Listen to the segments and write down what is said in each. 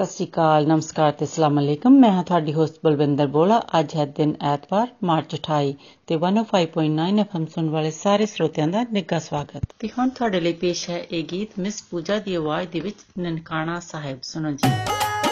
ਸਤਿ ਸ਼੍ਰੀ ਅਕਾਲ, ਨਮਸਕਾਰ ਤੇ ਅਸਲਾਮ ਅਲੈਕਮ। ਮੈਂ ਹਾਂ ਤੁਹਾਡੀ ਹੋਸਟ ਬਲਵਿੰਦਰ ਬੋਲਾ। ਅੱਜ ਹੈ ਦਿਨ ਐਤਵਾਰ, ਮਾਰਚ 28 ਤੇ 105.9 ਐਫਐਮ ਸੁਣ ਵਾਲੇ ਸਾਰੇ ਸਰੋਤਿਆਂ ਦਾ ਨਿੱਘਾ ਸਵਾਗਤ। ਤੇ ਹੁਣ ਤੁਹਾਡੇ ਲਈ ਪੇਸ਼ ਹੈ ਇਹ ਗੀਤ, ਮਿਸ ਪੂਜਾ ਦੀ ਆਵਾਜ਼ ਦੇ ਵਿੱਚ ਨਨਕਾਣਾ ਸਾਹਿਬ। ਸੁਣੋ ਜੀ।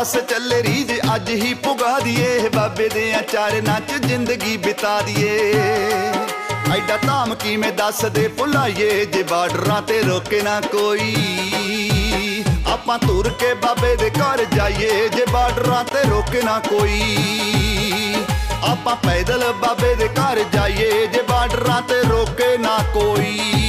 ਮੇਰਾ ਬਸ ਚੱਲੇ ਰੀਜ ਅੱਜ ਹੀ ਪੁਗਾ ਦੀਏ। ਬਾਬੇ ਦੇ ਆਚਾਰ ਚ ਜ਼ਿੰਦਗੀ ਬਿਤਾ ਦੀਏ। ਐਡਾ ਧਾਮ ਕਿਵੇਂ ਦੱਸ ਦੇ ਭੁਲਾਈਏ, ਜੇ ਬਾਰਡਰਾਂ ਤੇ ਰੋਕੇ ਨਾ ਕੋਈ। ਆਪਾਂ ਤੁਰ ਕੇ ਬਾਬੇ ਦੇ ਘਰ ਜਾਈਏ, ਜੇ ਬਾਰਡਰਾਂ ਤੇ ਰੋਕੇ ਨਾ ਕੋਈ। ਆਪਾਂ ਪੈਦਲ ਬਾਬੇ ਦੇ ਘਰ ਜਾਈਏ, ਜੇ ਬਾਰਡਰਾਂ ਤੇ ਰੋਕੇ ਨਾ ਕੋਈ।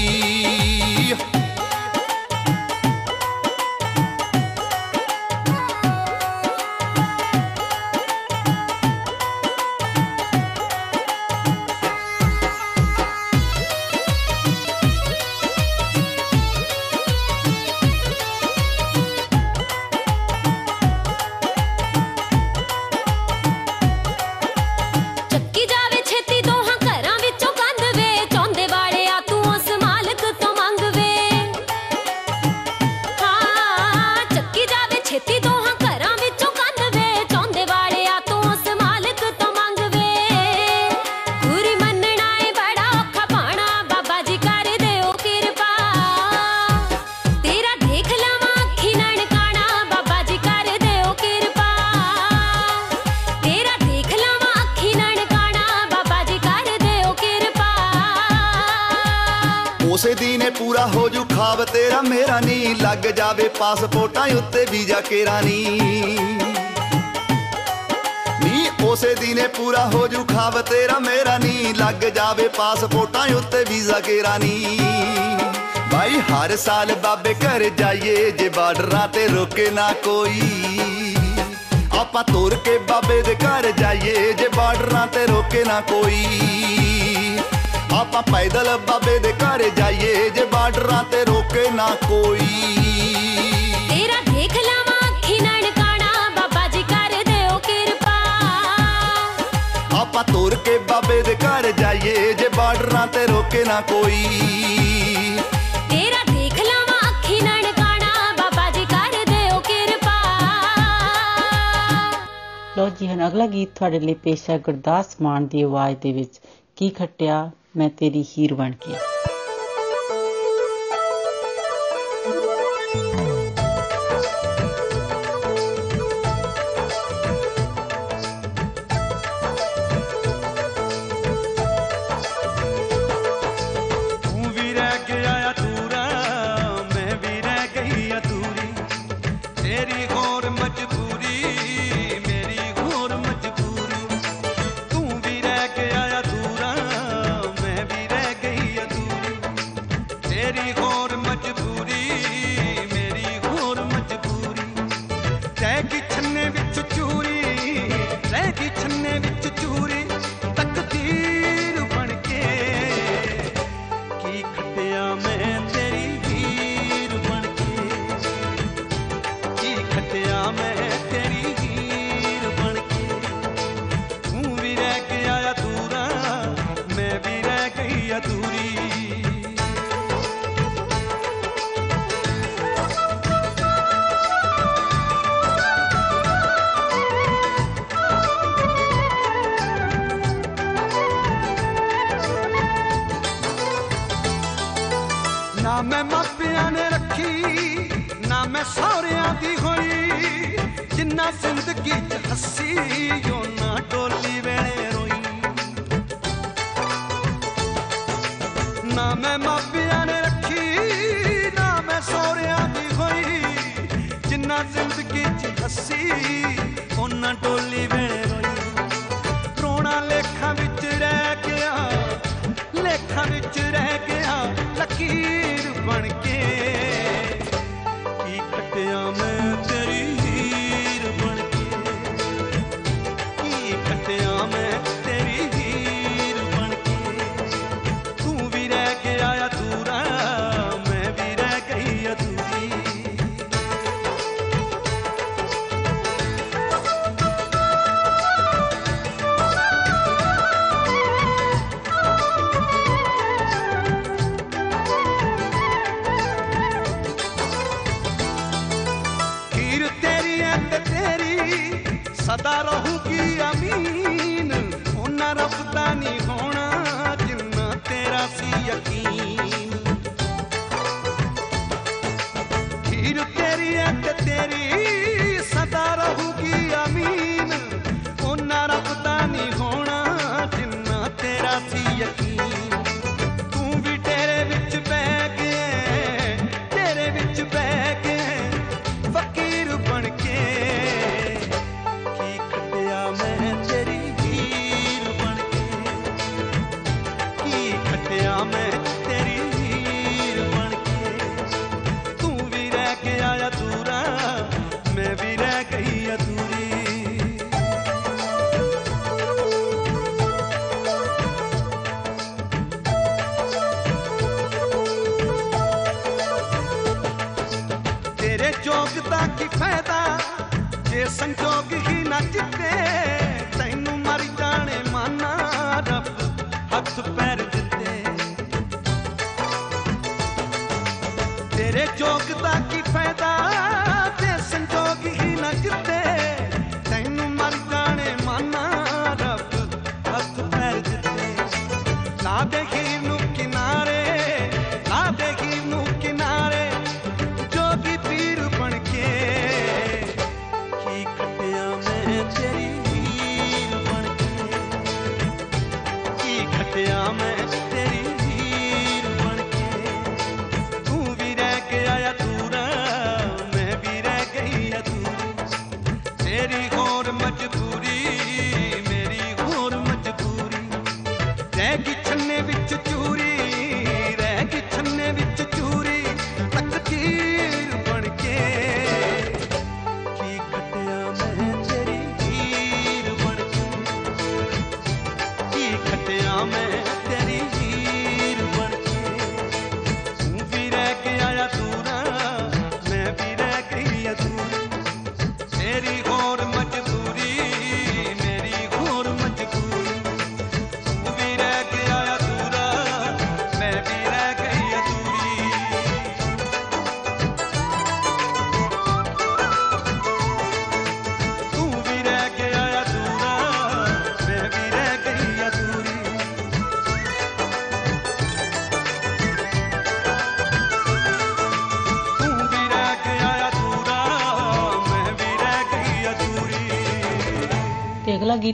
ਮੇਰਾ ਨਹੀਂ ਲੱਗ ਜਾਵੇ ਪਾਸਪੋਰਟਾਂ ਉੱਤੇ ਵੀਜ਼ਾ ਕੇਰਾ ਨੀ। ਨੀ, ਉਸੇ ਦਿਨੇ ਪੂਰਾ ਹੋ ਜੂ ਖਾਬ, ਤੇਰਾ ਮੇਰਾ ਨਹੀਂ ਲੱਗ ਜਾਵੇ ਪਾਸਪੋਰਟਾਂ ਉੱਤੇ ਵੀਜ਼ਾ ਕੇਰਾ ਨੀ। ਭਾਈ ਹਰ ਸਾਲ ਬਾਬੇ ਘਰ ਜਾਈਏ, ਜੇ ਬਾਰਡਰਾਂ ਤੇ ਰੋਕੇ ਨਾ ਕੋਈ। ਆਪਾਂ ਤੁਰ ਕੇ ਬਾਬੇ ਦੇ ਘਰ ਜਾਈਏ, ਜੇ ਬਾਰਡਰਾਂ ਤੇ ਰੋਕੇ ਨਾ ਕੋਈ। ਆਪਾਂ ਪੈਦਲ ਬਾਬੇ ਦੇ ਘਰ ਜਾਈਏ ਜੇ ਬਾਰਡਰਾਂ ਤੇ ਰੋਕੇ ਨਾ ਕੋਈ। ਤੇਰਾ ਦੇਖ ਲਾਵਾਂ ਅੱਖੀ ਨਣਕਾਣਾ ਬਾਬਾ ਜੀ ਕਰ ਦਿਓ ਕਿਰਪਾ। ਆਪਾਂ ਤੁਰ ਕੇ ਬਾਬੇ ਦੇ ਘਰ ਜਾਈਏ ਜੇ ਬਾਰਡਰਾਂ ਤੇ ਰੋਕੇ ਨਾ ਕੋਈ। ਤੇਰਾ ਦੇਖ ਲਾਵਾਂ ਅੱਖੀ ਨਣਕਾਣਾ ਬਾਬਾ ਜੀ ਕਰ ਦਿਓ ਕਿਰਪਾ। ਲੋ ਜੀ ਹਣ ਅਗਲਾ ਗੀਤ ਤੁਹਾਡੇ ਲਈ ਪੇਸ਼ ਹੈ ਗੁਰਦਾਸ ਮਾਨ ਦੀ ਆਵਾਜ਼ ਦੇ ਵਿੱਚ। ਕੀ ਖੱਟਿਆ? मैं तेरी हीर बन के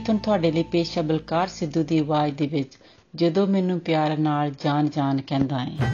ਅੱਜ ਹੁਣ ਤੁਹਾਡੇ ਲਈ ਪੇਸ਼ ਹੈ ਬਲਕਾਰ ਸਿੱਧੂ ਦੀ ਆਵਾਜ਼ ਦੇ ਵਿੱਚ, ਜਦੋਂ ਮੈਨੂੰ ਪਿਆਰ ਨਾਲ ਜਾਨ ਜਾਨ ਕਹਿੰਦਾ ਹੈ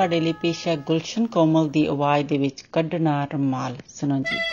ਤੁਹਾਡੇ ਲਈ ਪੇਸ਼ ਹੈ ਗੁਲਸ਼ਨ ਕੋਮਲ ਦੀ ਆਵਾਜ਼ ਦੇ ਵਿੱਚ ਕੱਢਣਾ ਰਮਾਲ। ਸੁਣੋ ਜੀ।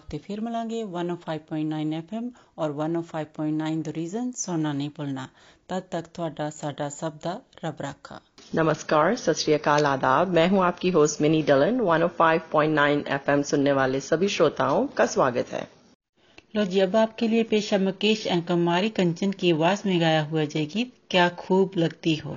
हफ़्ते फिर मिलेंगे 105.9 एफएम और 105.9 द रीजन ਸੁਣਨਾ ਨਹੀਂ ਭੁੱਲਣਾ तब तक ਤੁਹਾਡਾ ਸਾਡਾ ਸਭ ਦਾ ਰੱਬ नमस्कार सत श्रीकाल आदाब। मैं हूँ आपकी होस्ट मिनी डलन। 105.9 एफएम सुनने वाले सभी श्रोताओं का स्वागत है। लो जी अब आपके लिए पेशा मुकेश एंकमारी कंचन की आवाज़ में गाया हुआ जय गीत क्या खूब लगती हो।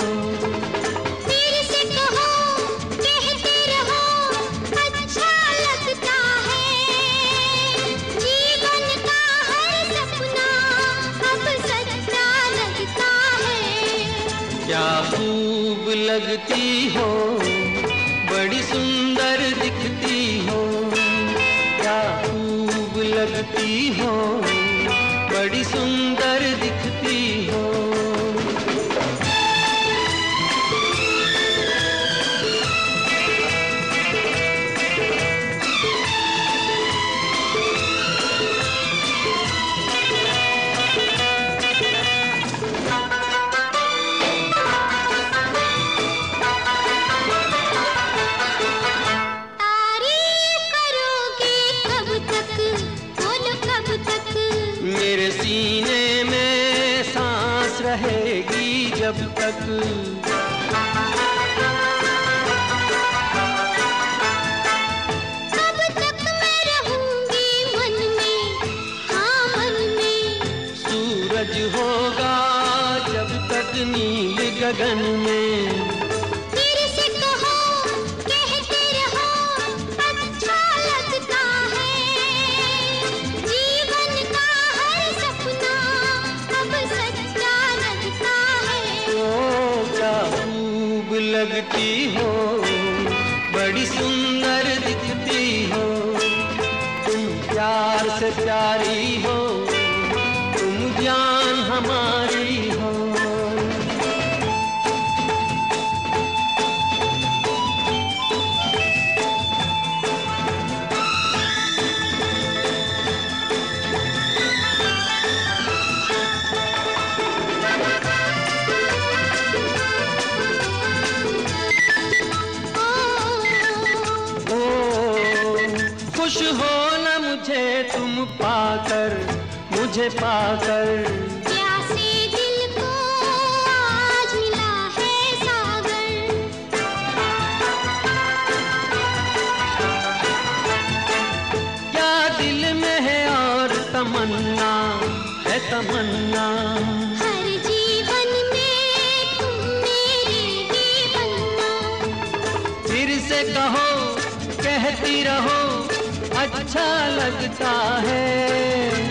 मुझे पाकर प्यासे क्या दिल में है और तमन्ना? है तमन्ना। से कहो कहती रहो अच्छा लगता है।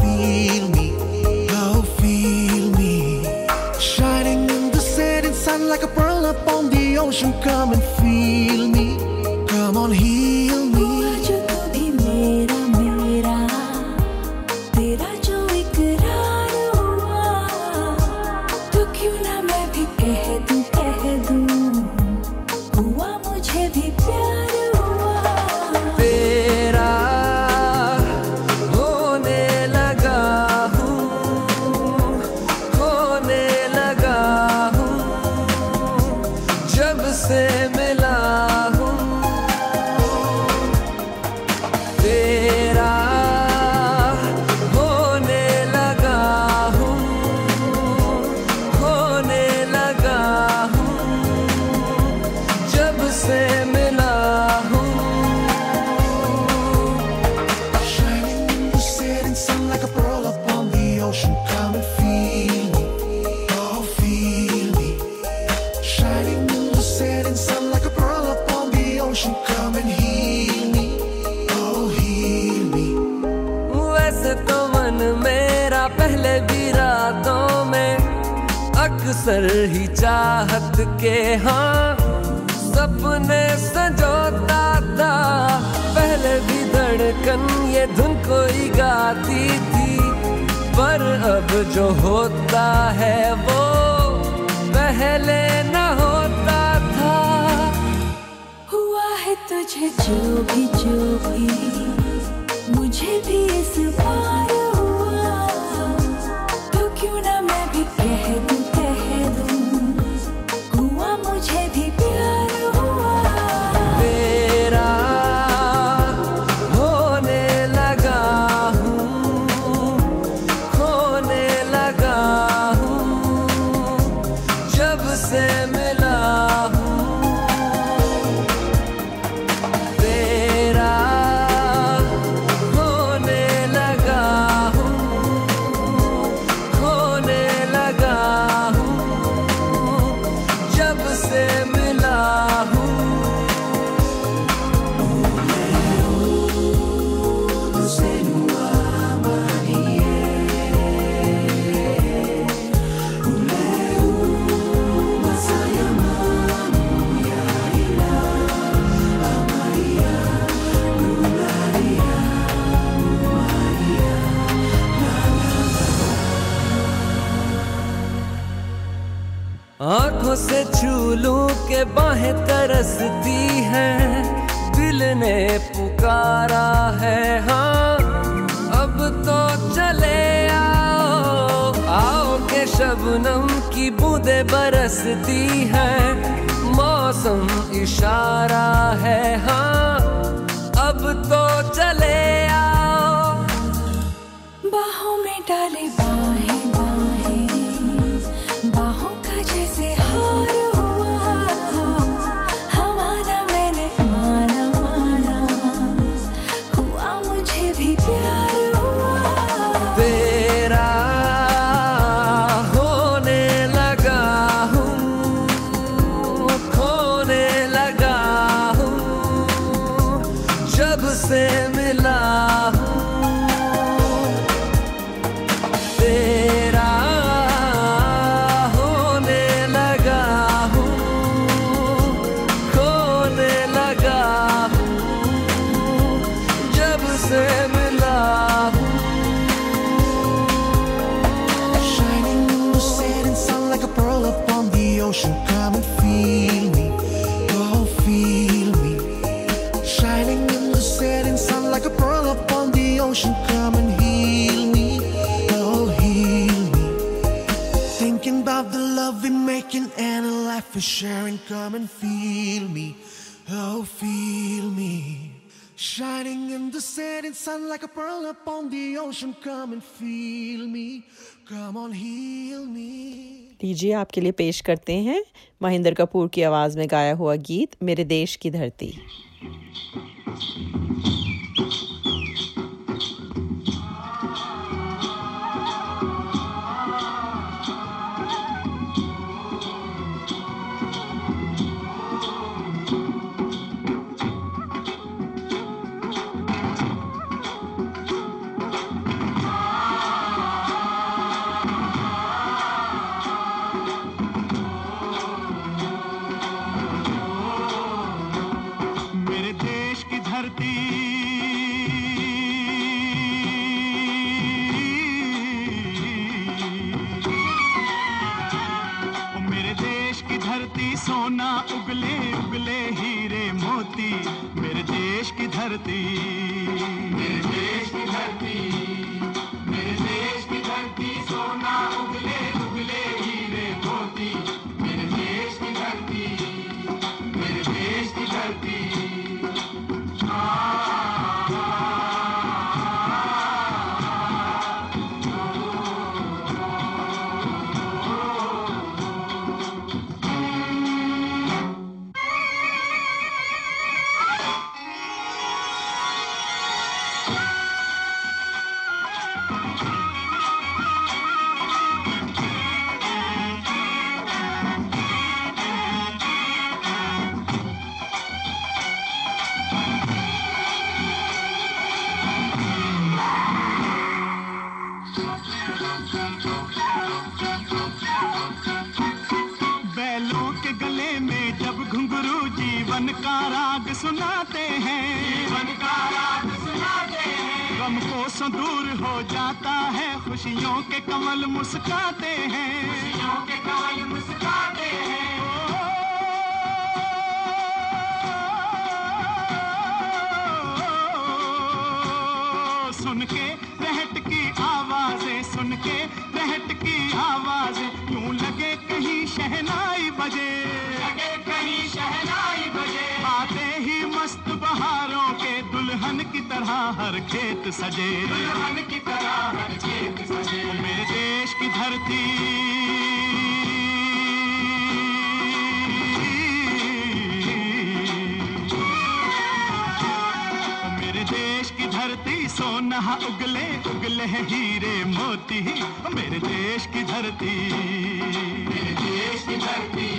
ocean coming Come and feel me, oh, feel me. Shining in the setting sun like a pearl upon the ocean. Come and feel me, come on, heal me. लीजिए आपके लिए पेश करते हैं महेंद्र कपूर की आवाज़ में गाया हुआ गीत मेरे देश की धरती ना उगले उगले हीरे मोती मेरे देश की धरती। मेरे देश की धरती। इसका देश की धरती। मेरे देश की धरती।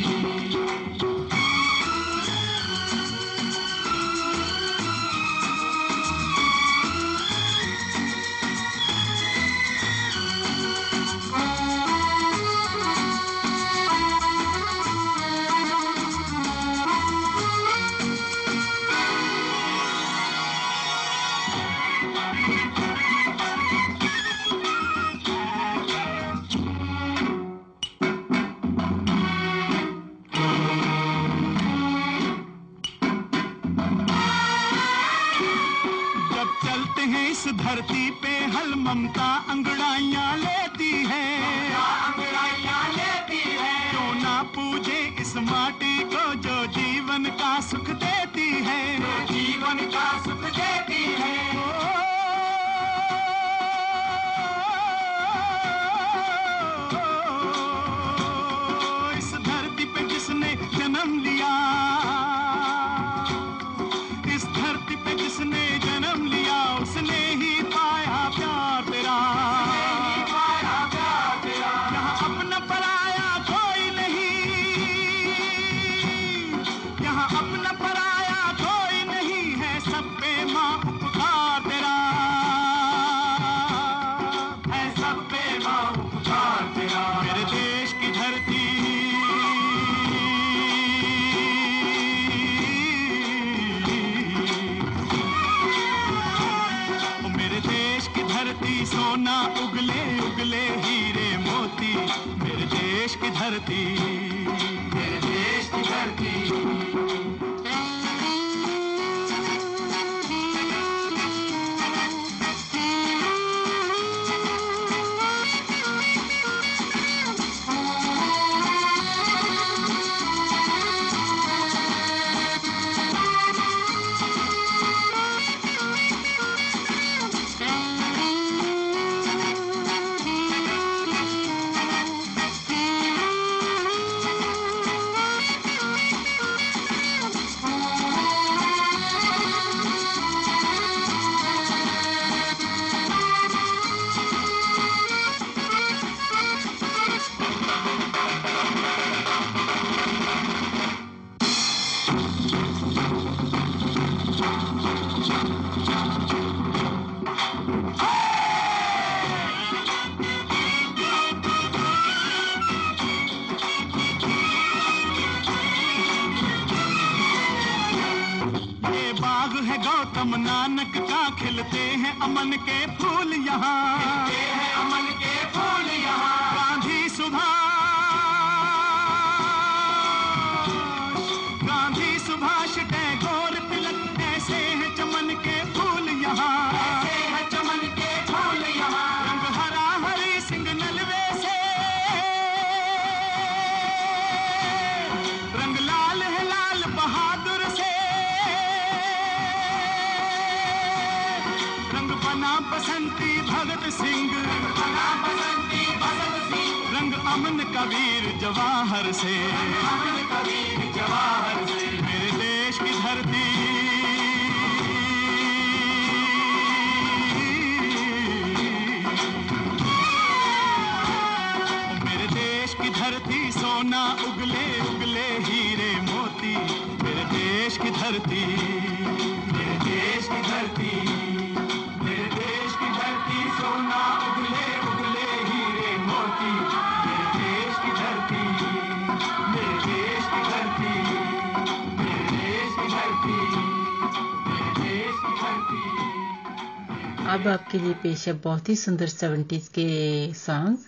अब आपके लिए पेश है बहुत ही सुंदर सेवेंटीज के सॉन्ग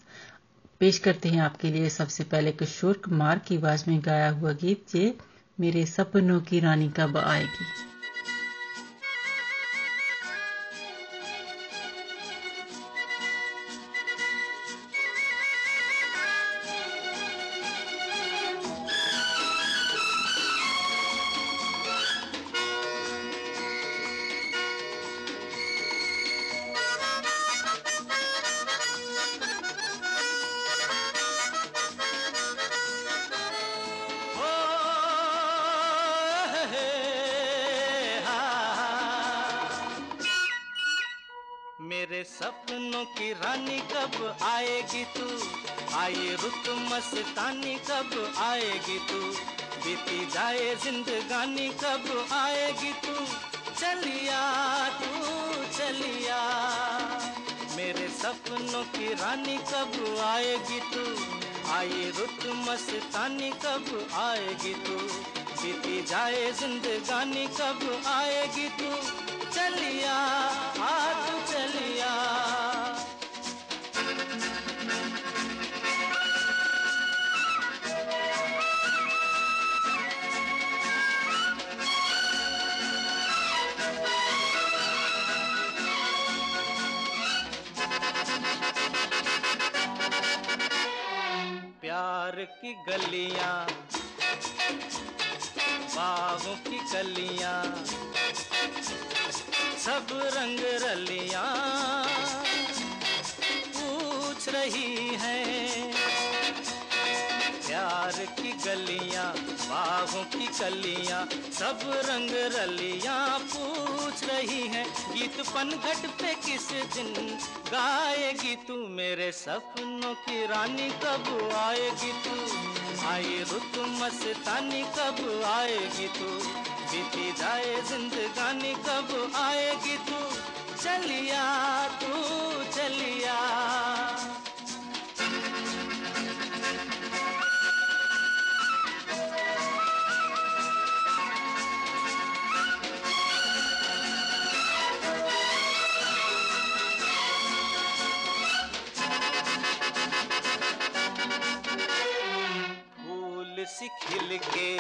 पेश करते हैं आपके लिए सबसे पहले किशोर कुमार की आवाज़ में गाया हुआ गीत, ये मेरे सपनों की रानी कब आएगी? जिंदगानी कब आएगी तू? चलिया तू, चलिया। मेरे सपनों की रानी कब आएगी तू? आई रुत मस्तानी कब आएगी तू? बीती जाए जिंदगानी कब आएगी तू? चलिया, आ तू चलिया। प्यार की गलियाँ बागों की गलियाँ सब रंग रलियाँ पूछ रही हैं की गलियाँ बागों की कलियाँ, सब रंग रलियाँ पूछ रही हैं। गीत पनघट पे किस दिन गाएगी तू मेरे सपनों की रानी? कब आएगी तू? आई रुत मस्तानी, कब आएगी तू? बीती जाए जिंदगानी, कब आएगी तू? चलिया तू, चलिया फूल सी खिल के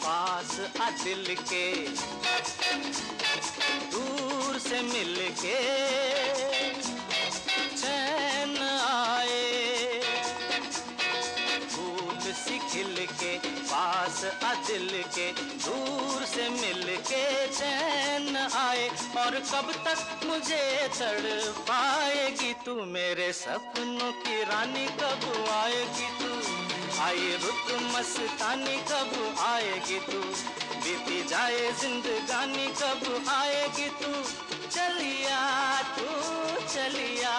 पास आ दिल के दूर से मिल के चैन आए। फूल सी खिल के पास आ दिल के दूर से मिल के चैन आए। और कब तक मुझे तड़ पाएगी तू मेरे सपनों की रानी, कब आएगी तू आई रुत मस्तानी, कब आएगी तू? बीती जाए जिंदगानी, कब आएगी तू? चलिया तू, चलिया।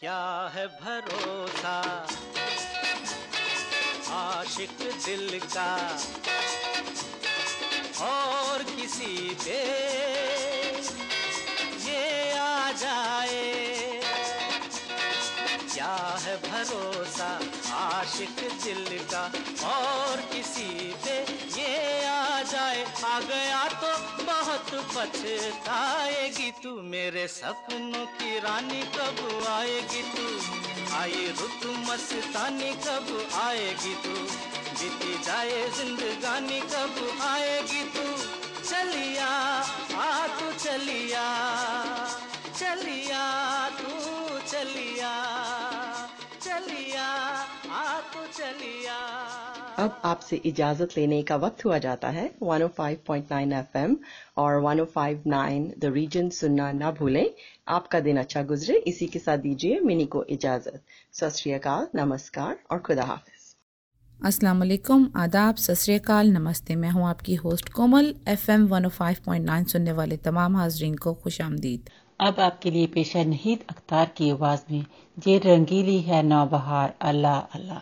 क्या है भरोसा? आशिक दिल का और किसी पे ये आ जाए। क्या है भरोसा? आशिक दिल का और किसी पे ये आ जाए। आ गया तो पछताएगी तू मेरे सपनों की रानी कब आएगी तू? आई रुत मस्तानी कब आएगी तू? बीती जाए जिंदगानी कब आएगी तू? चलिया, आ तू चलिया चलिया, तू चलिया चलिया, आ तू चलिया। अब आपसे इजाज़त लेने का वक्त हुआ जाता है। 105.9 एफएम और 105.9 द रीजन सुनना ना भूलें। आपका दिन अच्छा गुजरे। इसी के साथ दीजिए मिनी को इजाज़त। सत नमस्कार और खुदा हाफिज। अस्सलाम वालेकुम। आदाब सत नमस्ते। मैं हूँ आपकी होस्ट कोमल। एफएम 105.9 सुनने वाले तमाम हाजरीन को खुश आमदीद। अब आपके लिए पेश है नहीद अख्तार की आवाज़ में जे रंगीली है नौबहार। अल्लाह अल्लाह।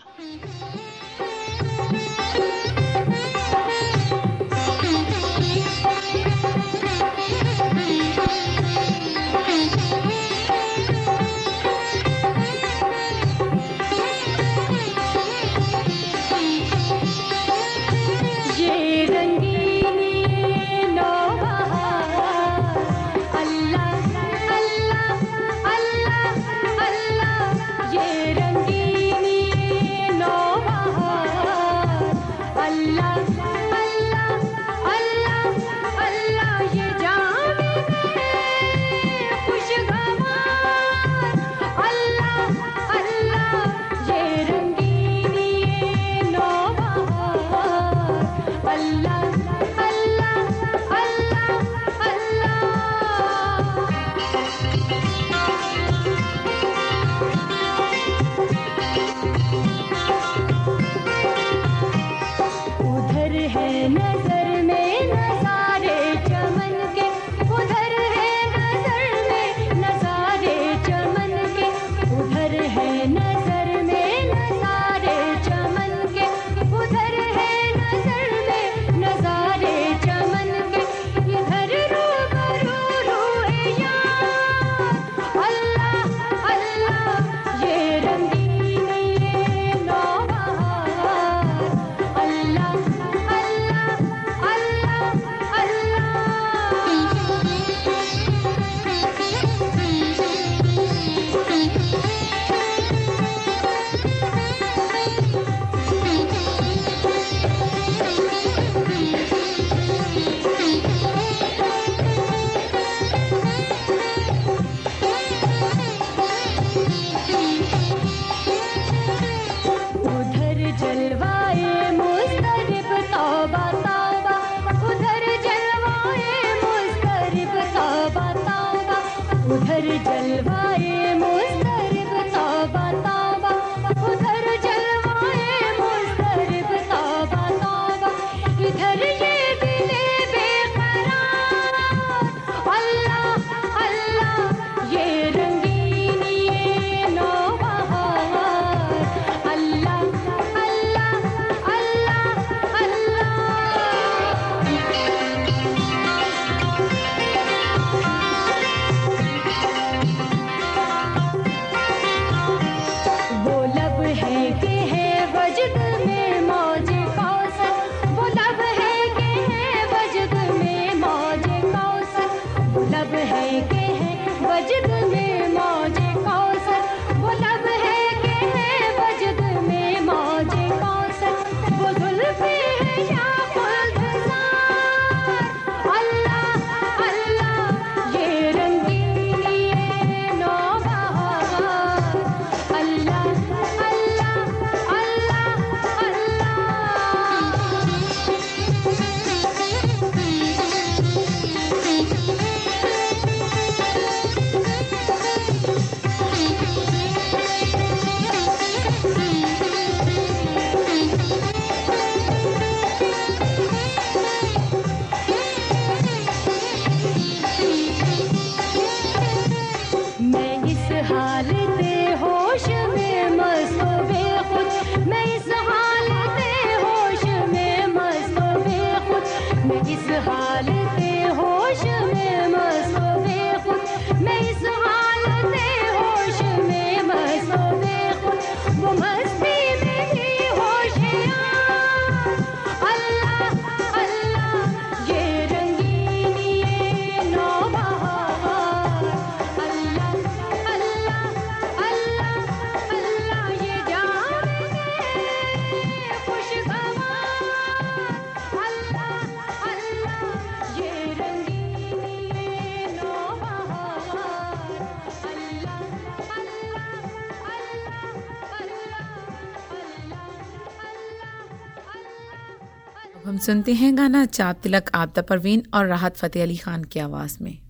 हम सुनते हैं गाना चाप तिलक आपदा परवीन और राहत फ़तेह अली खान की आवाज़ में।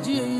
dia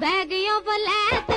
बैग यो बोले